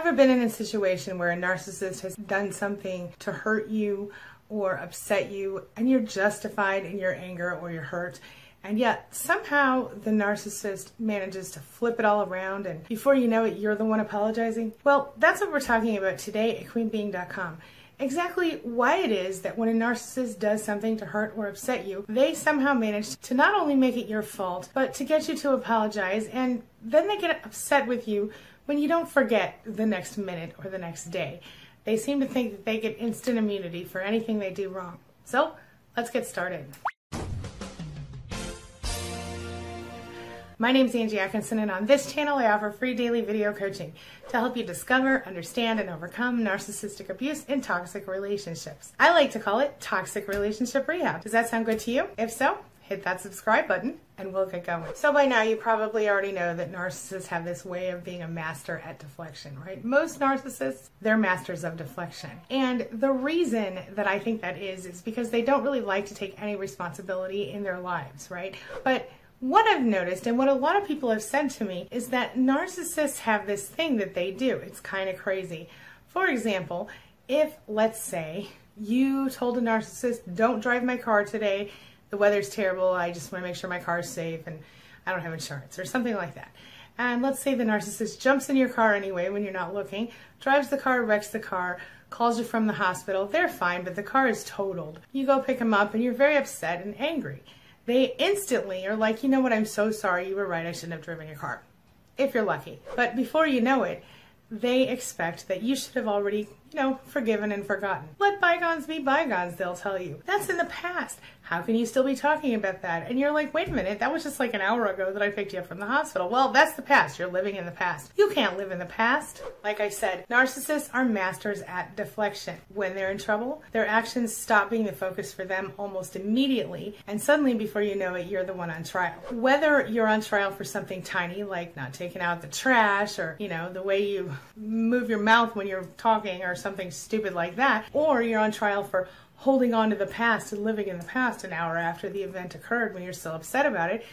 Ever been in a situation where a narcissist has done something to hurt you or upset you and you're justified in your anger or your hurt? And yet, somehow, the narcissist manages to flip it all around, and before you know it, you're the one apologizing. Well, that's what we're talking about today at QueenBeing.com exactly why it is that when a narcissist does something to hurt or upset you, they somehow manage to not only make it your fault, but to get you to apologize, and then they get upset with you when you don't forget the next minute or the next day. They seem to think that they get instant immunity for anything they do wrong. So, let's get started. My name is Angie Atkinson, and on this channel, I offer free daily video coaching to help you discover, understand, and overcome narcissistic abuse in toxic relationships. I like to call it toxic relationship rehab. Does that sound good to you? If so, hit that subscribe button and we'll get going. So by now you probably already know that narcissists have this way of being a master at deflection, right? Most narcissists, they're masters of deflection. And the reason that I think that is is because they don't really like to take any responsibility in their lives, right? But what I've noticed and what a lot of people have said to me is that narcissists have this thing that they do. It's kind of crazy. For example, if, let's say, you told a narcissist, don't drive my car today, the weather's terrible, I just want to make sure my car's safe and I don't have insurance, or something like that. And let's say the narcissist jumps in your car anyway when you're not looking, drives the car, wrecks the car, calls you from the hospital. They're fine, but the car is totaled. You go pick them up and you're very upset and angry they instantly are like, you know what, I'm so sorry, you were right, I shouldn't have driven your car. If you're lucky. But before you know it, they expect that you should have already, you know, forgiven and forgotten. Let bygones be bygones, they'll tell you. That's in the past. How can you still be talking about that? And you're like, wait a minute, that was just like an hour ago that I picked you up from the hospital. Well, that's the past. You're living in the past. You can't live in the past. Like I said, narcissists are masters at deflection. When they're in trouble, their actions stop being the focus for them almost immediately, and suddenly, before you know it, you're the one on trial. Whether you're on trial for something tiny, like not taking out the trash, or, you know, the way you move your mouth when you're talking, or something stupid like that, or you're on trial for holding on to the past and living in the past an hour after the event occurred when you're still upset about it.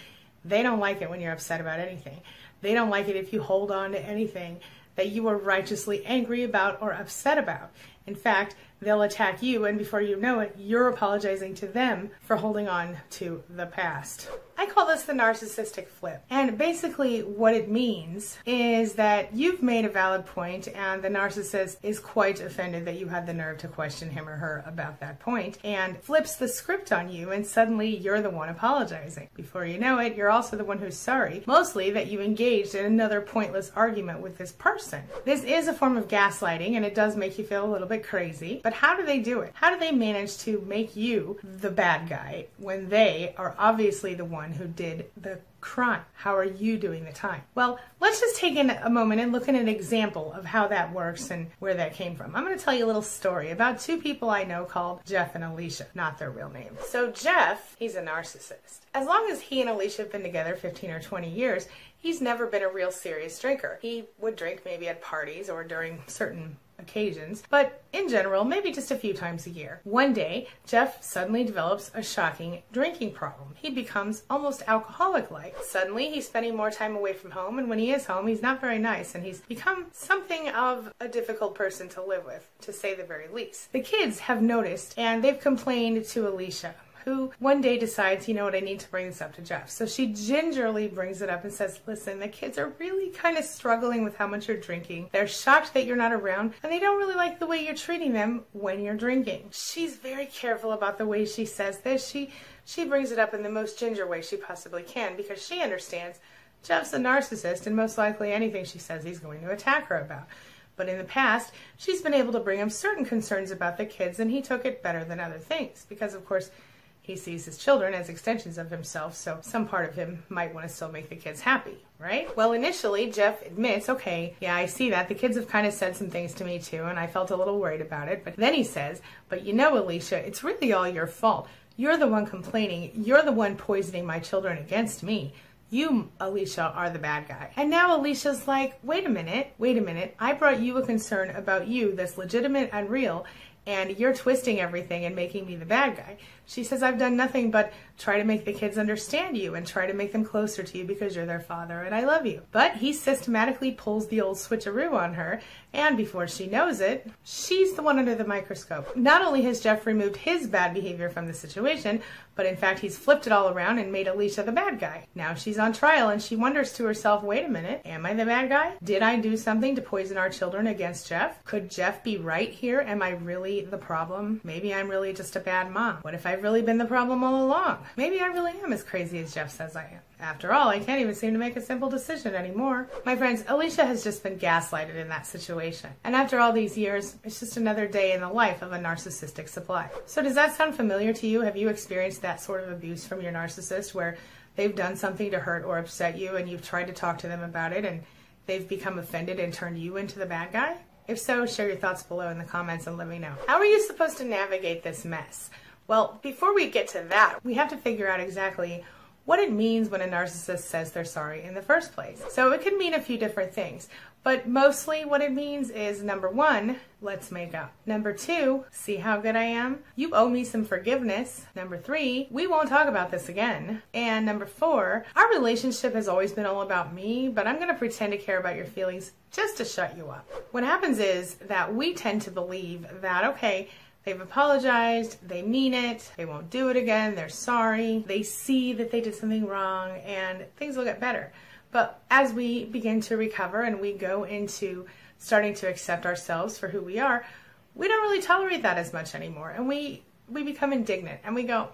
They don't like it when you're upset about anything. They don't like it if you hold on to anything that you are righteously angry about or upset about. In fact, they'll attack you, and before you know it, you're apologizing to them for holding on to the past. I call this the narcissistic flip. And basically, what it means is that you've made a valid point, and the narcissist is quite offended that you had the nerve to question him or her about that point, and flips the script on you, and suddenly you're the one apologizing. Before you know it, you're also the one who's sorry, mostly that you engaged in another pointless argument with this person. This is a form of gaslighting, and it does make you feel a little bit crazy, but how do they do it? How do they manage to make you the bad guy when they are obviously the one who did the crime? How are you doing the time? Well, let's just take in a moment and look at an example of how that works and where that came from. I'm going to tell you a little story about two people I know called Jeff and Alicia, not their real names. So, Jeff, he's a narcissist. As long as he and Alicia have been together 15 or 20 years, he's never been a real serious drinker. He would drink maybe at parties or during certain occasions, but in general, maybe just a few times a year. One day, Jeff suddenly develops a shocking drinking problem. He becomes almost alcoholic like. Suddenly, he's spending more time away from home, and when he is home, he's not very nice, and he's become something of a difficult person to live with, to say the very least. The kids have noticed, and they've complained to Alicia who one day decides, you know what, I need to bring this up to Jeff. So she gingerly brings it up and says, listen, the kids are really kind of struggling with how much you're drinking. They're shocked that you're not around and they don't really like the way you're treating them when you're drinking. She's very careful about the way she says this. She she brings it up in the most ginger way she possibly can because she understands Jeff's a narcissist and most likely anything she says he's going to attack her about. But in the past, she's been able to bring him certain concerns about the kids and he took it better than other things because of course he sees his children as extensions of himself, so some part of him might want to still make the kids happy, right? Well, initially, Jeff admits, okay, yeah, I see that. The kids have kind of said some things to me too, and I felt a little worried about it. But then he says, but you know, Alicia, it's really all your fault. You're the one complaining. You're the one poisoning my children against me. You, Alicia, are the bad guy. And now Alicia's like, wait a minute, wait a minute. I brought you a concern about you that's legitimate and real, and you're twisting everything and making me the bad guy. She says, I've done nothing but try to make the kids understand you and try to make them closer to you because you're their father and I love you. But he systematically pulls the old switcheroo on her, and before she knows it, she's the one under the microscope. Not only has Jeff removed his bad behavior from the situation, but in fact, he's flipped it all around and made Alicia the bad guy. Now she's on trial and she wonders to herself, wait a minute, am I the bad guy? Did I do something to poison our children against Jeff? Could Jeff be right here? Am I really the problem? Maybe I'm really just a bad mom. What if I've really been the problem all along? Maybe I really am as crazy as Jeff says I am. After all, I can't even seem to make a simple decision anymore. My friends, Alicia has just been gaslighted in that situation. And after all these years, it's just another day in the life of a narcissistic supply. So does that sound familiar to you? Have you experienced that sort of abuse from your narcissist where they've done something to hurt or upset you and you've tried to talk to them about it and they've become offended and turned you into the bad guy? If so, share your thoughts below in the comments and let me know. How are you supposed to navigate this mess? Well, before we get to that, we have to figure out exactly what it means when a narcissist says they're sorry in the first place. So it can mean a few different things, but mostly what it means is number one, let's make up. Number two, see how good I am? You owe me some forgiveness. Number three, we won't talk about this again. And number four, our relationship has always been all about me, but I'm to pretend to care about your feelings just to shut you up. What happens is that we tend to believe that, okay, They've apologized, they mean it, they won't do it again, they're sorry, they see that they did something wrong, and things will get better. But as we begin to recover and we go into starting to accept ourselves for who we are, we don't really tolerate that as much anymore. And we, we become indignant and we go,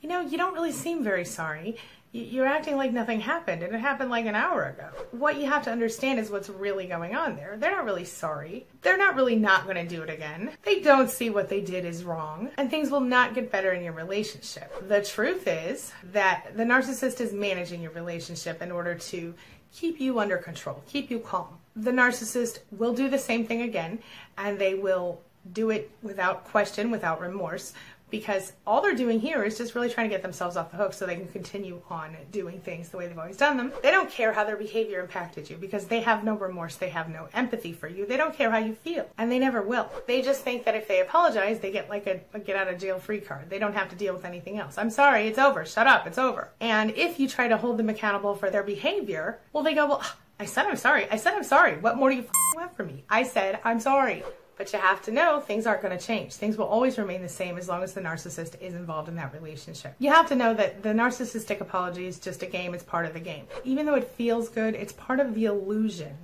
you know, you don't really seem very sorry you're acting like nothing happened and it happened like an hour ago. What you have to understand is what's really going on there. They're not really sorry. They're not really not going to do it again. They don't see what they did is wrong and things will not get better in your relationship. The truth is that the narcissist is managing your relationship in order to keep you under control, keep you calm. The narcissist will do the same thing again and they will do it without question, without remorse, because all they're doing here is just really trying to get themselves off the hook so they can continue on doing things the way they've always done them. They don't care how their behavior impacted you because they have no remorse, they have no empathy for you, they don't care how you feel, and they never will. They just think that if they apologize, they get like a, a get out of jail free card. They don't have to deal with anything else. I'm sorry, it's over, shut up, it's over. And if you try to hold them accountable for their behavior, well, they go, well, I said I'm sorry. I said I'm sorry. What more do you want from me? I said I'm sorry. But you have to know things aren't going to change. Things will always remain the same as long as the narcissist is involved in that relationship. You have to know that the narcissistic apology is just a game, it's part of the game. Even though it feels good, it's part of the illusion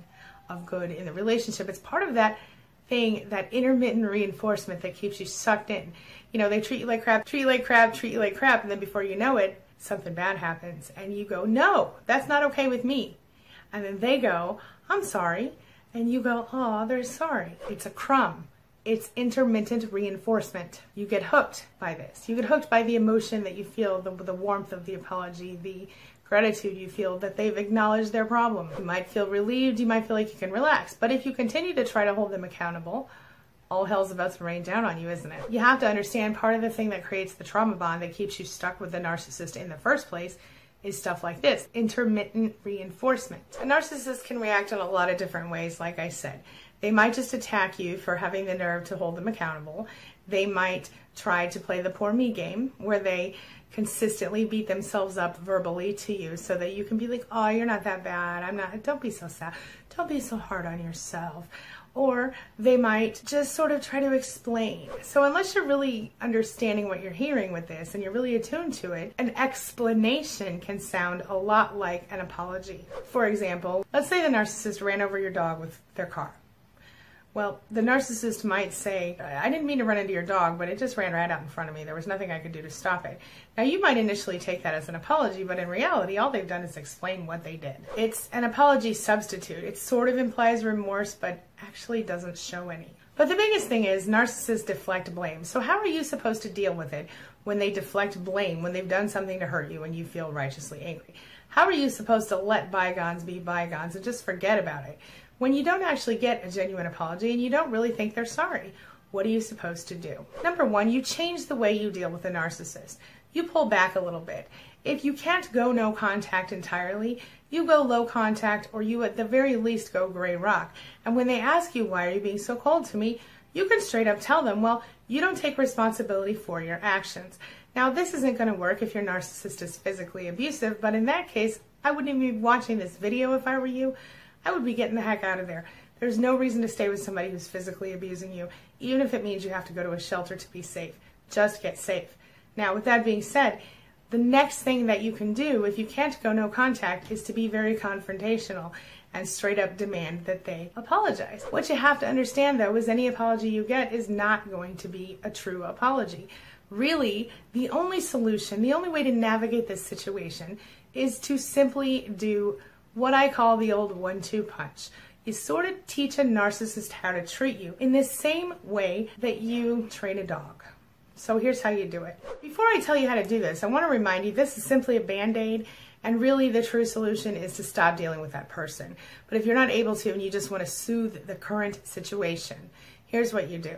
of good in the relationship. It's part of that thing, that intermittent reinforcement that keeps you sucked in. You know, they treat you like crap, treat you like crap, treat you like crap, and then before you know it, something bad happens and you go, no, that's not okay with me. And then they go, I'm sorry and you go, oh, they're sorry. It's a crumb. It's intermittent reinforcement. You get hooked by this. You get hooked by the emotion that you feel, the, the warmth of the apology, the gratitude you feel that they've acknowledged their problem. You might feel relieved, you might feel like you can relax. But if you continue to try to hold them accountable, all hell's about to rain down on you, isn't it? You have to understand part of the thing that creates the trauma bond that keeps you stuck with the narcissist in the first place is stuff like this intermittent reinforcement. A narcissist can react in a lot of different ways, like I said. They might just attack you for having the nerve to hold them accountable. They might try to play the poor me game where they consistently beat themselves up verbally to you so that you can be like, oh, you're not that bad. I'm not, don't be so sad. Don't be so hard on yourself or they might just sort of try to explain. So, unless you're really understanding what you're hearing with this and you're really attuned to it, an explanation can sound a lot like an apology. For example, let's say the narcissist ran over your dog with their car. Well, the narcissist might say, I didn't mean to run into your dog, but it just ran right out in front of me. There was nothing I could do to stop it. Now, you might initially take that as an apology, but in reality, all they've done is explain what they did. It's an apology substitute. It sort of implies remorse, but actually doesn't show any. But the biggest thing is narcissists deflect blame. So, how are you supposed to deal with it when they deflect blame, when they've done something to hurt you and you feel righteously angry? How are you supposed to let bygones be bygones and just forget about it? When you don't actually get a genuine apology and you don't really think they're sorry, what are you supposed to do? Number one, you change the way you deal with a narcissist. You pull back a little bit If you can't go no contact entirely, you go low contact or you at the very least go gray rock. And when they ask you, why are you being so cold to me? You can straight up tell them, well, you don't take responsibility for your actions. Now, this isn't going to work if your narcissist is physically abusive, but in that case, I wouldn't even be watching this video if I were you. I would be getting the heck out of there. There's no reason to stay with somebody who's physically abusing you, even if it means you have to go to a shelter to be safe. Just get safe. Now, with that being said, the next thing that you can do if you can't go no contact is to be very confrontational and straight up demand that they apologize. What you have to understand though is any apology you get is not going to be a true apology. Really, the only solution, the only way to navigate this situation is to simply do what I call the old one two punch. You sort of teach a narcissist how to treat you in the same way that you train a dog. So here's how you do it. Before I tell you how to do this, I want to remind you this is simply a band aid, and really the true solution is to stop dealing with that person. But if you're not able to and you just want to soothe the current situation, here's what you do.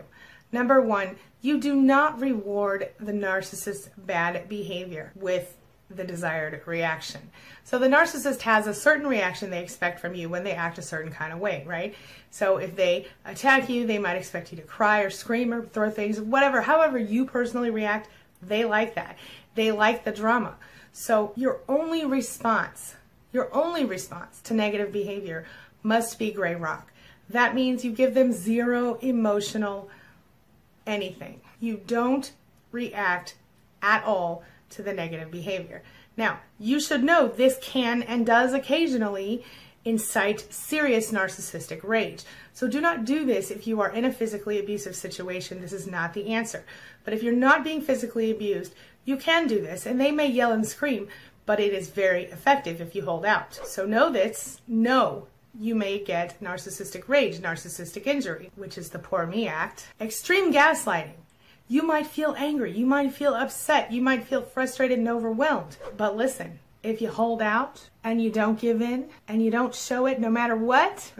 Number one, you do not reward the narcissist's bad behavior with the desired reaction. So the narcissist has a certain reaction they expect from you when they act a certain kind of way, right? So if they attack you, they might expect you to cry or scream or throw things, whatever, however you personally react, they like that. They like the drama. So your only response, your only response to negative behavior must be gray rock. That means you give them zero emotional anything. You don't react at all to the negative behavior. Now, you should know this can and does occasionally incite serious narcissistic rage. So do not do this if you are in a physically abusive situation. This is not the answer. But if you're not being physically abused, you can do this and they may yell and scream, but it is very effective if you hold out. So know this, know you may get narcissistic rage, narcissistic injury, which is the poor me act, extreme gaslighting, you might feel angry, you might feel upset, you might feel frustrated and overwhelmed. But listen, if you hold out and you don't give in and you don't show it no matter what,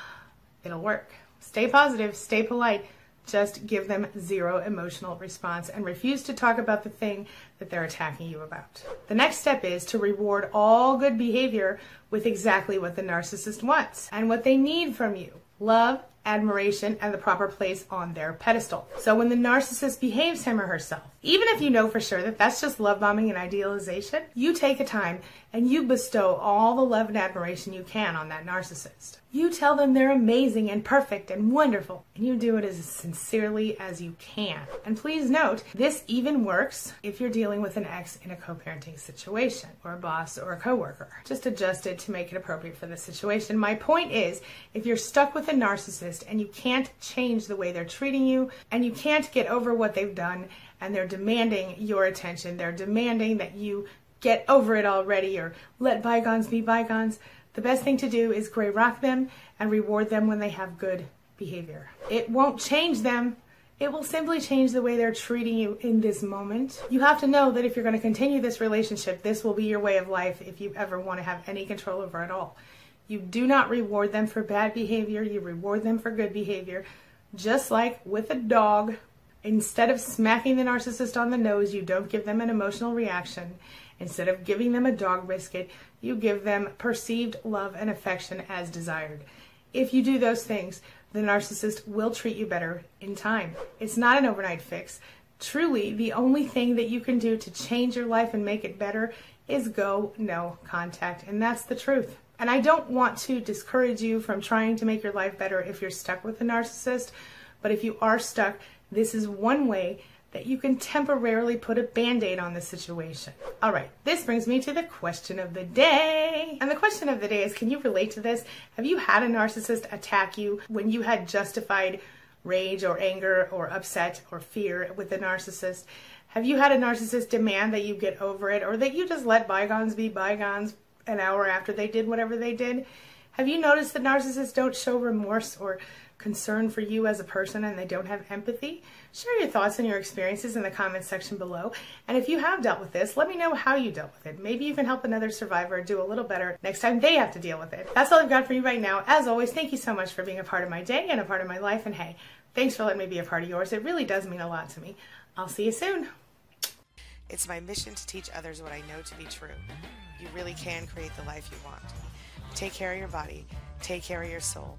it'll work. Stay positive, stay polite. Just give them zero emotional response and refuse to talk about the thing that they're attacking you about. The next step is to reward all good behavior with exactly what the narcissist wants and what they need from you love, admiration, and the proper place on their pedestal. So when the narcissist behaves him or herself, even if you know for sure that that's just love bombing and idealization, you take a time and you bestow all the love and admiration you can on that narcissist. You tell them they're amazing and perfect and wonderful, and you do it as sincerely as you can. And please note, this even works if you're dealing with an ex in a co parenting situation, or a boss or a coworker. Just adjust it to make it appropriate for the situation. My point is, if you're stuck with a narcissist and you can't change the way they're treating you, and you can't get over what they've done, and they're demanding your attention, they're demanding that you get over it already or let bygones be bygones the best thing to do is gray rock them and reward them when they have good behavior. It won't change them. It will simply change the way they're treating you in this moment. You have to know that if you're going to continue this relationship, this will be your way of life if you ever want to have any control over it all. You do not reward them for bad behavior, you reward them for good behavior. Just like with a dog, instead of smacking the narcissist on the nose, you don't give them an emotional reaction. Instead of giving them a dog biscuit, you give them perceived love and affection as desired. If you do those things, the narcissist will treat you better in time. It's not an overnight fix. Truly, the only thing that you can do to change your life and make it better is go no contact. And that's the truth. And I don't want to discourage you from trying to make your life better if you're stuck with a narcissist. But if you are stuck, this is one way that you can temporarily put a band aid on the situation. All right, this brings me to the question of the day. And the question of the day is can you relate to this? Have you had a narcissist attack you when you had justified rage or anger or upset or fear with a narcissist? Have you had a narcissist demand that you get over it or that you just let bygones be bygones an hour after they did whatever they did? Have you noticed that narcissists don't show remorse or concern for you as a person and they don't have empathy? Share your thoughts and your experiences in the comments section below. And if you have dealt with this, let me know how you dealt with it. Maybe you can help another survivor do a little better next time they have to deal with it. That's all I've got for you right now. As always, thank you so much for being a part of my day and a part of my life. And hey, thanks for letting me be a part of yours. It really does mean a lot to me. I'll see you soon. It's my mission to teach others what I know to be true. You really can create the life you want. Take care of your body, take care of your soul,